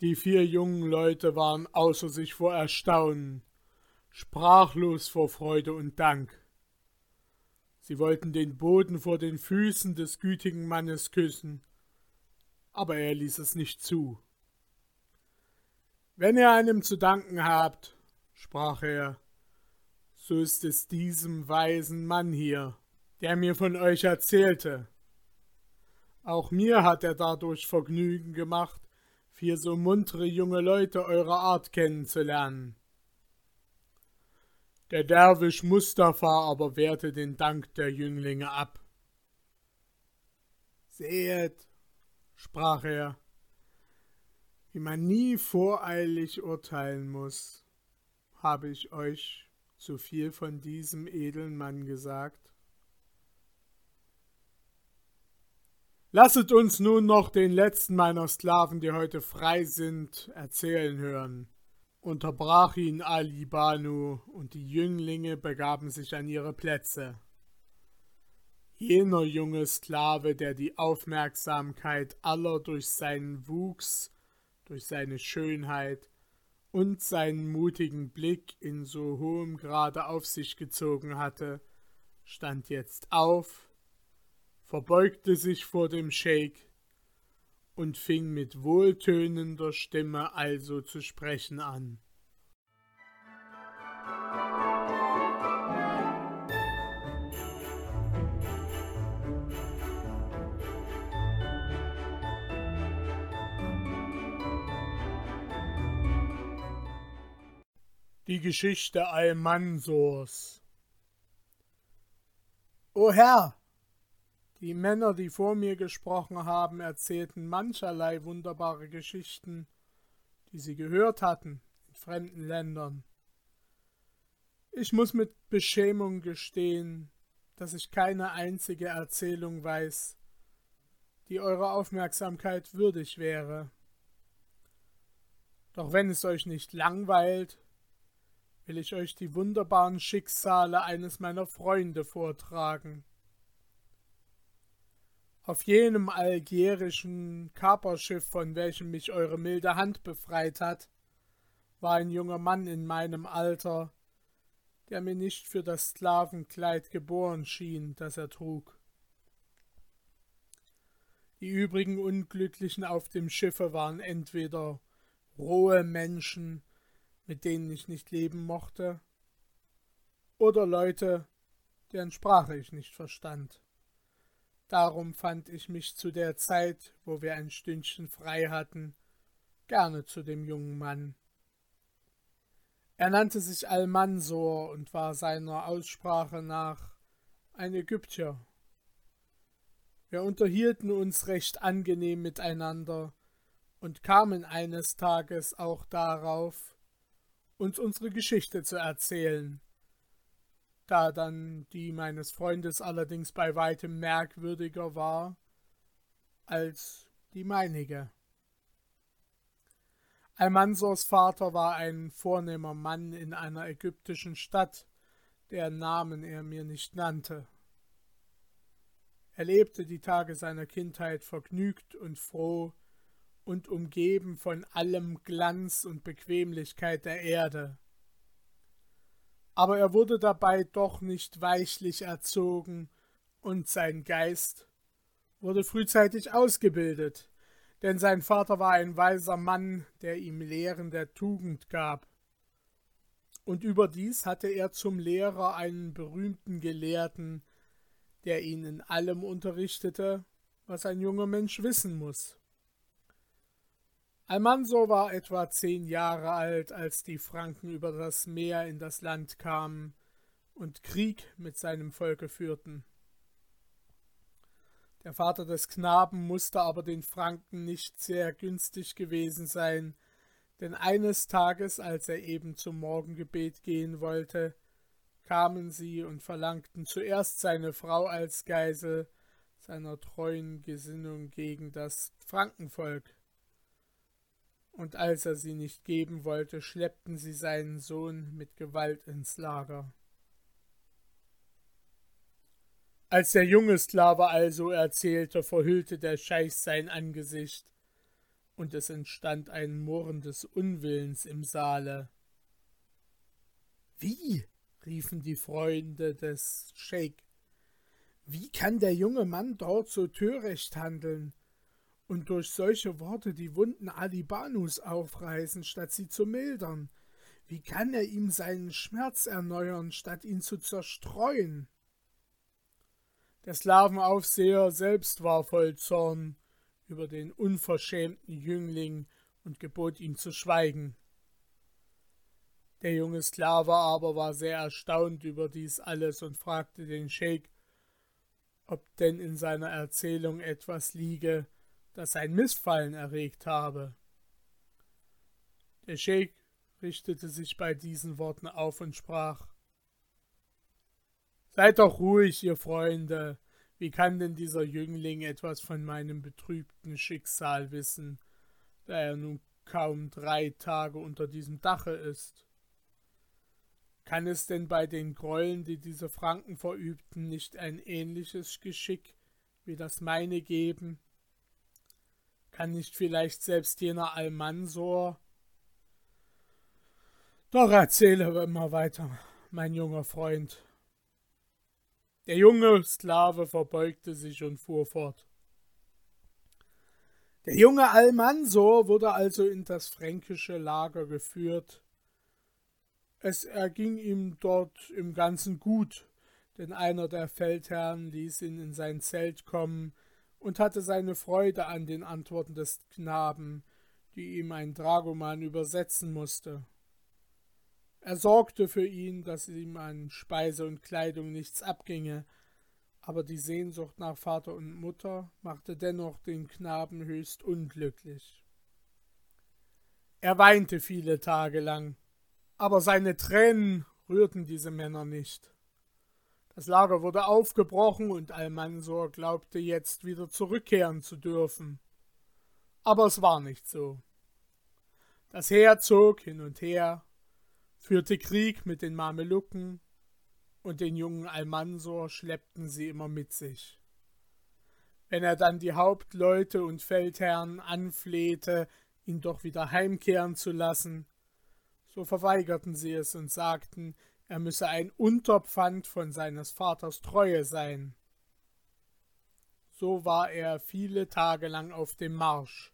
Die vier jungen Leute waren außer sich vor Erstaunen, sprachlos vor Freude und Dank. Sie wollten den Boden vor den Füßen des gütigen Mannes küssen, aber er ließ es nicht zu. Wenn ihr einem zu danken habt, sprach er, so ist es diesem weisen Mann hier, der mir von euch erzählte. Auch mir hat er dadurch Vergnügen gemacht, vier so muntere junge Leute eurer Art kennenzulernen. Der Derwisch Mustafa aber wehrte den Dank der Jünglinge ab. Sehet, sprach er, wie man nie voreilig urteilen muss, habe ich euch zu viel von diesem edlen Mann gesagt? Lasset uns nun noch den letzten meiner Sklaven, die heute frei sind, erzählen hören, unterbrach ihn Ali Banu, und die Jünglinge begaben sich an ihre Plätze. Jener junge Sklave, der die Aufmerksamkeit aller durch seinen Wuchs durch seine Schönheit und seinen mutigen Blick in so hohem Grade auf sich gezogen hatte, stand jetzt auf, verbeugte sich vor dem Scheik und fing mit wohltönender Stimme also zu sprechen an. Die Geschichte Almansors. O Herr, die Männer, die vor mir gesprochen haben, erzählten mancherlei wunderbare Geschichten, die sie gehört hatten in fremden Ländern. Ich muss mit Beschämung gestehen, dass ich keine einzige Erzählung weiß, die eurer Aufmerksamkeit würdig wäre. Doch wenn es euch nicht langweilt, will ich euch die wunderbaren Schicksale eines meiner Freunde vortragen. Auf jenem algerischen Kaperschiff, von welchem mich eure milde Hand befreit hat, war ein junger Mann in meinem Alter, der mir nicht für das Sklavenkleid geboren schien, das er trug. Die übrigen Unglücklichen auf dem Schiffe waren entweder rohe Menschen, mit denen ich nicht leben mochte, oder Leute, deren Sprache ich nicht verstand. Darum fand ich mich zu der Zeit, wo wir ein Stündchen frei hatten, gerne zu dem jungen Mann. Er nannte sich Almansor und war seiner Aussprache nach ein Ägypter. Wir unterhielten uns recht angenehm miteinander und kamen eines Tages auch darauf, uns unsere Geschichte zu erzählen. Da dann die meines Freundes allerdings bei weitem merkwürdiger war als die meinige. Almansors Vater war ein vornehmer Mann in einer ägyptischen Stadt, deren Namen er mir nicht nannte. Er lebte die Tage seiner Kindheit vergnügt und froh, und umgeben von allem Glanz und Bequemlichkeit der Erde. Aber er wurde dabei doch nicht weichlich erzogen, und sein Geist wurde frühzeitig ausgebildet, denn sein Vater war ein weiser Mann, der ihm Lehren der Tugend gab. Und überdies hatte er zum Lehrer einen berühmten Gelehrten, der ihn in allem unterrichtete, was ein junger Mensch wissen muss. Almansor war etwa zehn Jahre alt, als die Franken über das Meer in das Land kamen und Krieg mit seinem Volke führten. Der Vater des Knaben musste aber den Franken nicht sehr günstig gewesen sein, denn eines Tages, als er eben zum Morgengebet gehen wollte, kamen sie und verlangten zuerst seine Frau als Geisel seiner treuen Gesinnung gegen das Frankenvolk und als er sie nicht geben wollte, schleppten sie seinen Sohn mit Gewalt ins Lager. Als der junge Sklave also erzählte, verhüllte der Scheich sein Angesicht und es entstand ein Murren des Unwillens im Saale. Wie? riefen die Freunde des Scheik. Wie kann der junge Mann dort so töricht handeln und durch solche Worte die Wunden Ali Banus aufreißen, statt sie zu mildern? Wie kann er ihm seinen Schmerz erneuern, statt ihn zu zerstreuen? Der Sklavenaufseher selbst war voll Zorn über den unverschämten Jüngling und gebot ihm zu schweigen. Der junge Sklave aber war sehr erstaunt über dies alles und fragte den Scheik, ob denn in seiner Erzählung etwas liege, das sein Missfallen erregt habe. Der Scheik richtete sich bei diesen Worten auf und sprach Seid doch ruhig, ihr Freunde, wie kann denn dieser Jüngling etwas von meinem betrübten Schicksal wissen, da er nun kaum drei Tage unter diesem Dache ist? Kann es denn bei den Gräueln, die diese Franken verübten, nicht ein ähnliches Geschick wie das meine geben? Kann nicht vielleicht selbst jener Almansor doch erzähle immer weiter, mein junger Freund. Der junge Sklave verbeugte sich und fuhr fort. Der junge Almansor wurde also in das fränkische Lager geführt. Es erging ihm dort im Ganzen gut, denn einer der Feldherren ließ ihn in sein Zelt kommen und hatte seine Freude an den Antworten des Knaben, die ihm ein Dragoman übersetzen musste. Er sorgte für ihn, dass ihm an Speise und Kleidung nichts abginge, aber die Sehnsucht nach Vater und Mutter machte dennoch den Knaben höchst unglücklich. Er weinte viele Tage lang, aber seine Tränen rührten diese Männer nicht. Das Lager wurde aufgebrochen und Almansor glaubte jetzt wieder zurückkehren zu dürfen. Aber es war nicht so. Das Heer zog hin und her, führte Krieg mit den Mamelucken und den jungen Almansor schleppten sie immer mit sich. Wenn er dann die Hauptleute und Feldherren anflehte, ihn doch wieder heimkehren zu lassen, so verweigerten sie es und sagten, er müsse ein Unterpfand von seines Vaters Treue sein. So war er viele Tage lang auf dem Marsch.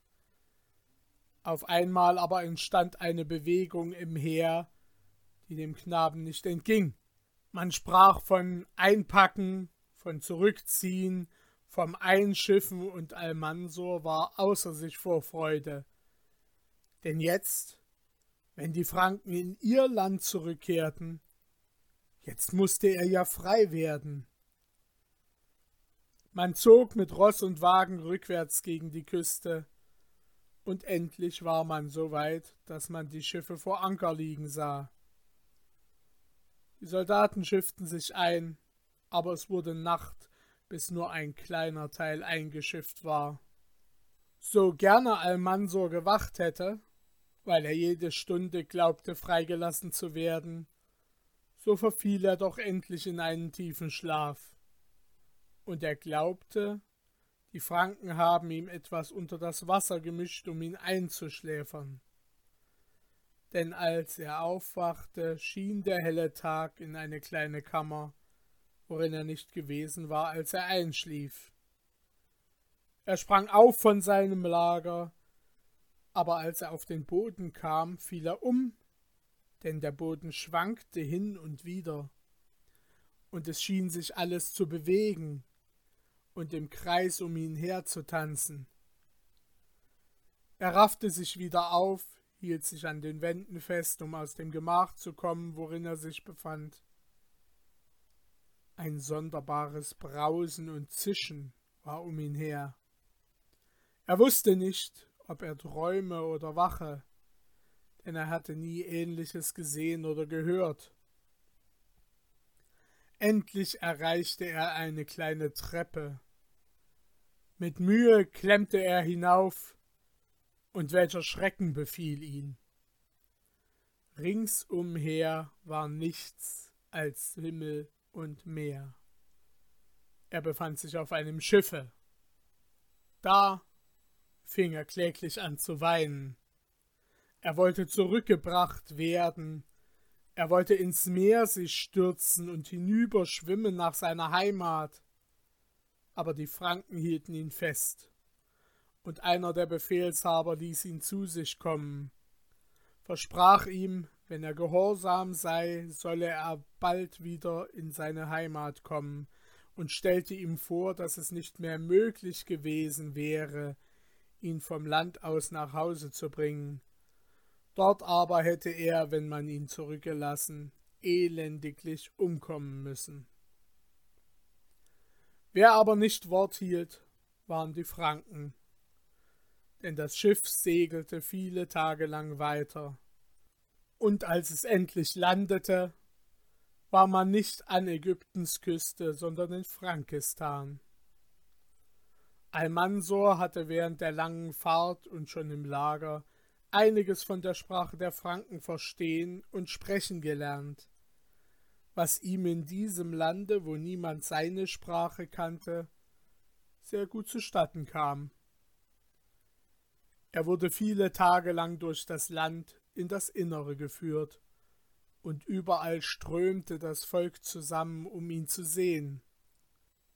Auf einmal aber entstand eine Bewegung im Heer, die dem Knaben nicht entging. Man sprach von Einpacken, von Zurückziehen, vom Einschiffen und Almansor war außer sich vor Freude. Denn jetzt, wenn die Franken in ihr Land zurückkehrten, jetzt musste er ja frei werden. Man zog mit Ross und Wagen rückwärts gegen die Küste, und endlich war man so weit, dass man die Schiffe vor Anker liegen sah. Die Soldaten schifften sich ein, aber es wurde Nacht, bis nur ein kleiner Teil eingeschifft war. So gerne Almansor gewacht hätte, weil er jede Stunde glaubte freigelassen zu werden, so verfiel er doch endlich in einen tiefen Schlaf. Und er glaubte, die Franken haben ihm etwas unter das Wasser gemischt, um ihn einzuschläfern denn als er aufwachte, schien der helle Tag in eine kleine Kammer, worin er nicht gewesen war, als er einschlief. Er sprang auf von seinem Lager, aber als er auf den Boden kam, fiel er um, denn der Boden schwankte hin und wieder, und es schien sich alles zu bewegen und im Kreis um ihn her zu tanzen. Er raffte sich wieder auf, hielt sich an den Wänden fest, um aus dem Gemach zu kommen, worin er sich befand. Ein sonderbares Brausen und Zischen war um ihn her. Er wusste nicht, ob er träume oder wache, denn er hatte nie ähnliches gesehen oder gehört. Endlich erreichte er eine kleine Treppe. Mit Mühe klemmte er hinauf, und welcher Schrecken befiel ihn. Ringsumher war nichts als Himmel und Meer. Er befand sich auf einem Schiffe. Da fing er kläglich an zu weinen. Er wollte zurückgebracht werden, er wollte ins Meer sich stürzen und hinüberschwimmen nach seiner Heimat. Aber die Franken hielten ihn fest, und einer der Befehlshaber ließ ihn zu sich kommen, versprach ihm, wenn er gehorsam sei, solle er bald wieder in seine Heimat kommen, und stellte ihm vor, dass es nicht mehr möglich gewesen wäre, ihn vom Land aus nach Hause zu bringen, Dort aber hätte er, wenn man ihn zurückgelassen, elendiglich umkommen müssen. Wer aber nicht Wort hielt, waren die Franken, denn das Schiff segelte viele Tage lang weiter, und als es endlich landete, war man nicht an Ägyptens Küste, sondern in Frankistan. Almansor hatte während der langen Fahrt und schon im Lager einiges von der Sprache der Franken verstehen und sprechen gelernt, was ihm in diesem Lande, wo niemand seine Sprache kannte, sehr gut zustatten kam. Er wurde viele Tage lang durch das Land in das Innere geführt, und überall strömte das Volk zusammen, um ihn zu sehen.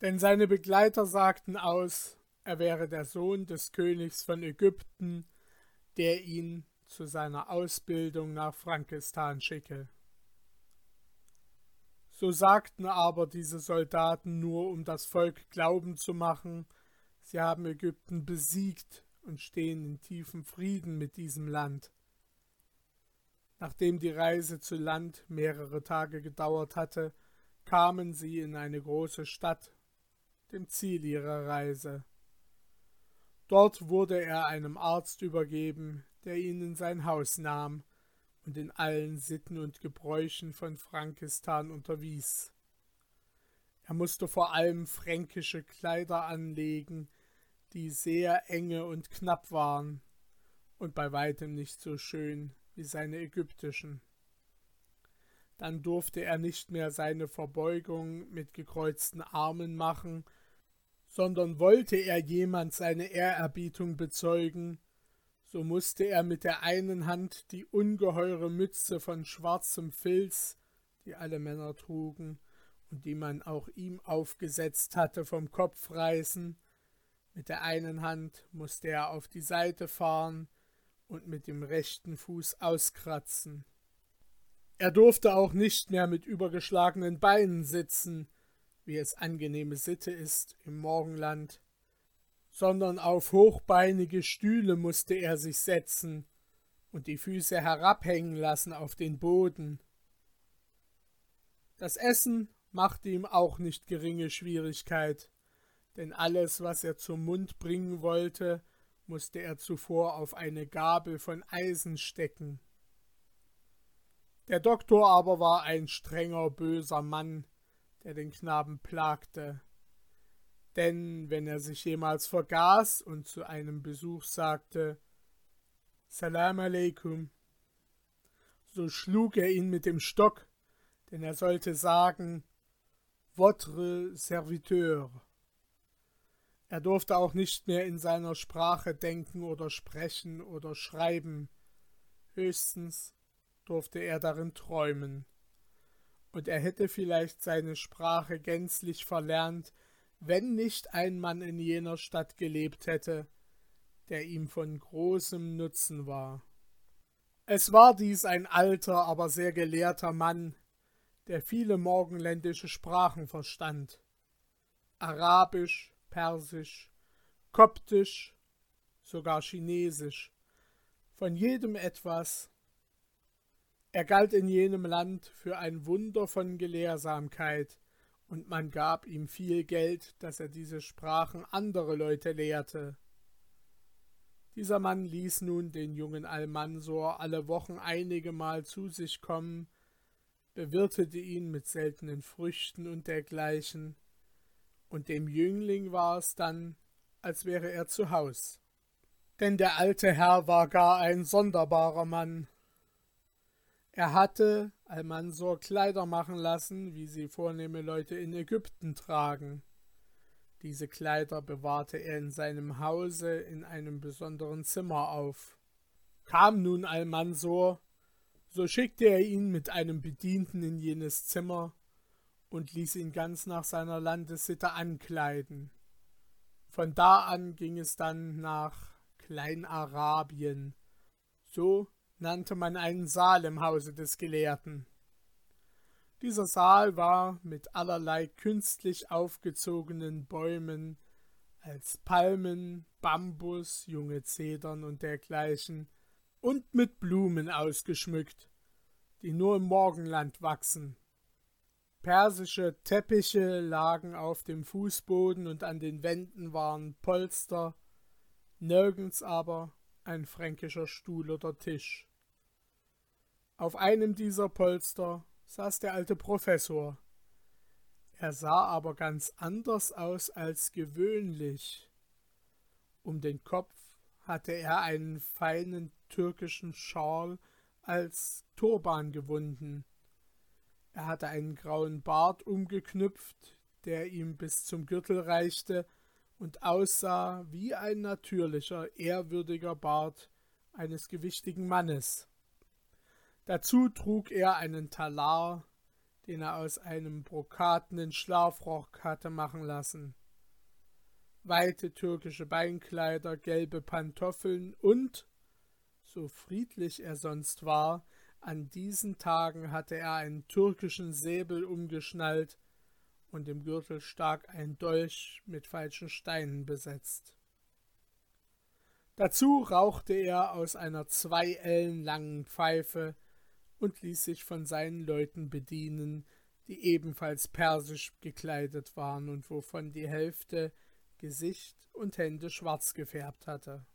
Denn seine Begleiter sagten aus, er wäre der Sohn des Königs von Ägypten, der ihn zu seiner Ausbildung nach Frankistan schicke. So sagten aber diese Soldaten nur, um das Volk glauben zu machen, sie haben Ägypten besiegt und stehen in tiefem Frieden mit diesem Land. Nachdem die Reise zu Land mehrere Tage gedauert hatte, kamen sie in eine große Stadt, dem Ziel ihrer Reise. Dort wurde er einem Arzt übergeben, der ihn in sein Haus nahm und in allen Sitten und Gebräuchen von Frankistan unterwies. Er musste vor allem fränkische Kleider anlegen, die sehr enge und knapp waren und bei weitem nicht so schön wie seine ägyptischen. Dann durfte er nicht mehr seine Verbeugung mit gekreuzten Armen machen sondern wollte er jemand seine Ehrerbietung bezeugen, so musste er mit der einen Hand die ungeheure Mütze von schwarzem Filz, die alle Männer trugen und die man auch ihm aufgesetzt hatte, vom Kopf reißen, mit der einen Hand musste er auf die Seite fahren und mit dem rechten Fuß auskratzen. Er durfte auch nicht mehr mit übergeschlagenen Beinen sitzen, wie es angenehme Sitte ist im Morgenland, sondern auf hochbeinige Stühle musste er sich setzen und die Füße herabhängen lassen auf den Boden. Das Essen machte ihm auch nicht geringe Schwierigkeit, denn alles, was er zum Mund bringen wollte, musste er zuvor auf eine Gabel von Eisen stecken. Der Doktor aber war ein strenger, böser Mann, der den Knaben plagte. Denn wenn er sich jemals vergaß und zu einem Besuch sagte Salam aleikum, so schlug er ihn mit dem Stock, denn er sollte sagen Votre Serviteur. Er durfte auch nicht mehr in seiner Sprache denken oder sprechen oder schreiben, höchstens durfte er darin träumen und er hätte vielleicht seine Sprache gänzlich verlernt, wenn nicht ein Mann in jener Stadt gelebt hätte, der ihm von großem Nutzen war. Es war dies ein alter, aber sehr gelehrter Mann, der viele morgenländische Sprachen verstand. Arabisch, Persisch, Koptisch, sogar Chinesisch, von jedem etwas, er galt in jenem Land für ein Wunder von Gelehrsamkeit, und man gab ihm viel Geld, dass er diese Sprachen andere Leute lehrte. Dieser Mann ließ nun den jungen Almansor alle Wochen einigemal zu sich kommen, bewirtete ihn mit seltenen Früchten und dergleichen, und dem Jüngling war es dann, als wäre er zu Haus. Denn der alte Herr war gar ein sonderbarer Mann, er hatte Almansor Kleider machen lassen, wie sie vornehme Leute in Ägypten tragen. Diese Kleider bewahrte er in seinem Hause in einem besonderen Zimmer auf. Kam nun Almansor, so schickte er ihn mit einem Bedienten in jenes Zimmer und ließ ihn ganz nach seiner Landessitte ankleiden. Von da an ging es dann nach Kleinarabien. So nannte man einen Saal im Hause des Gelehrten. Dieser Saal war mit allerlei künstlich aufgezogenen Bäumen als Palmen, Bambus, junge Zedern und dergleichen und mit Blumen ausgeschmückt, die nur im Morgenland wachsen. Persische Teppiche lagen auf dem Fußboden und an den Wänden waren Polster, nirgends aber ein fränkischer Stuhl oder Tisch. Auf einem dieser Polster saß der alte Professor. Er sah aber ganz anders aus als gewöhnlich. Um den Kopf hatte er einen feinen türkischen Schal als Turban gewunden. Er hatte einen grauen Bart umgeknüpft, der ihm bis zum Gürtel reichte und aussah wie ein natürlicher, ehrwürdiger Bart eines gewichtigen Mannes. Dazu trug er einen Talar, den er aus einem brokatenen Schlafrock hatte machen lassen. Weite türkische Beinkleider, gelbe Pantoffeln und, so friedlich er sonst war, an diesen Tagen hatte er einen türkischen Säbel umgeschnallt und im Gürtel stak ein Dolch mit falschen Steinen besetzt. Dazu rauchte er aus einer zwei Ellen langen Pfeife, und ließ sich von seinen Leuten bedienen, die ebenfalls persisch gekleidet waren und wovon die Hälfte Gesicht und Hände schwarz gefärbt hatte.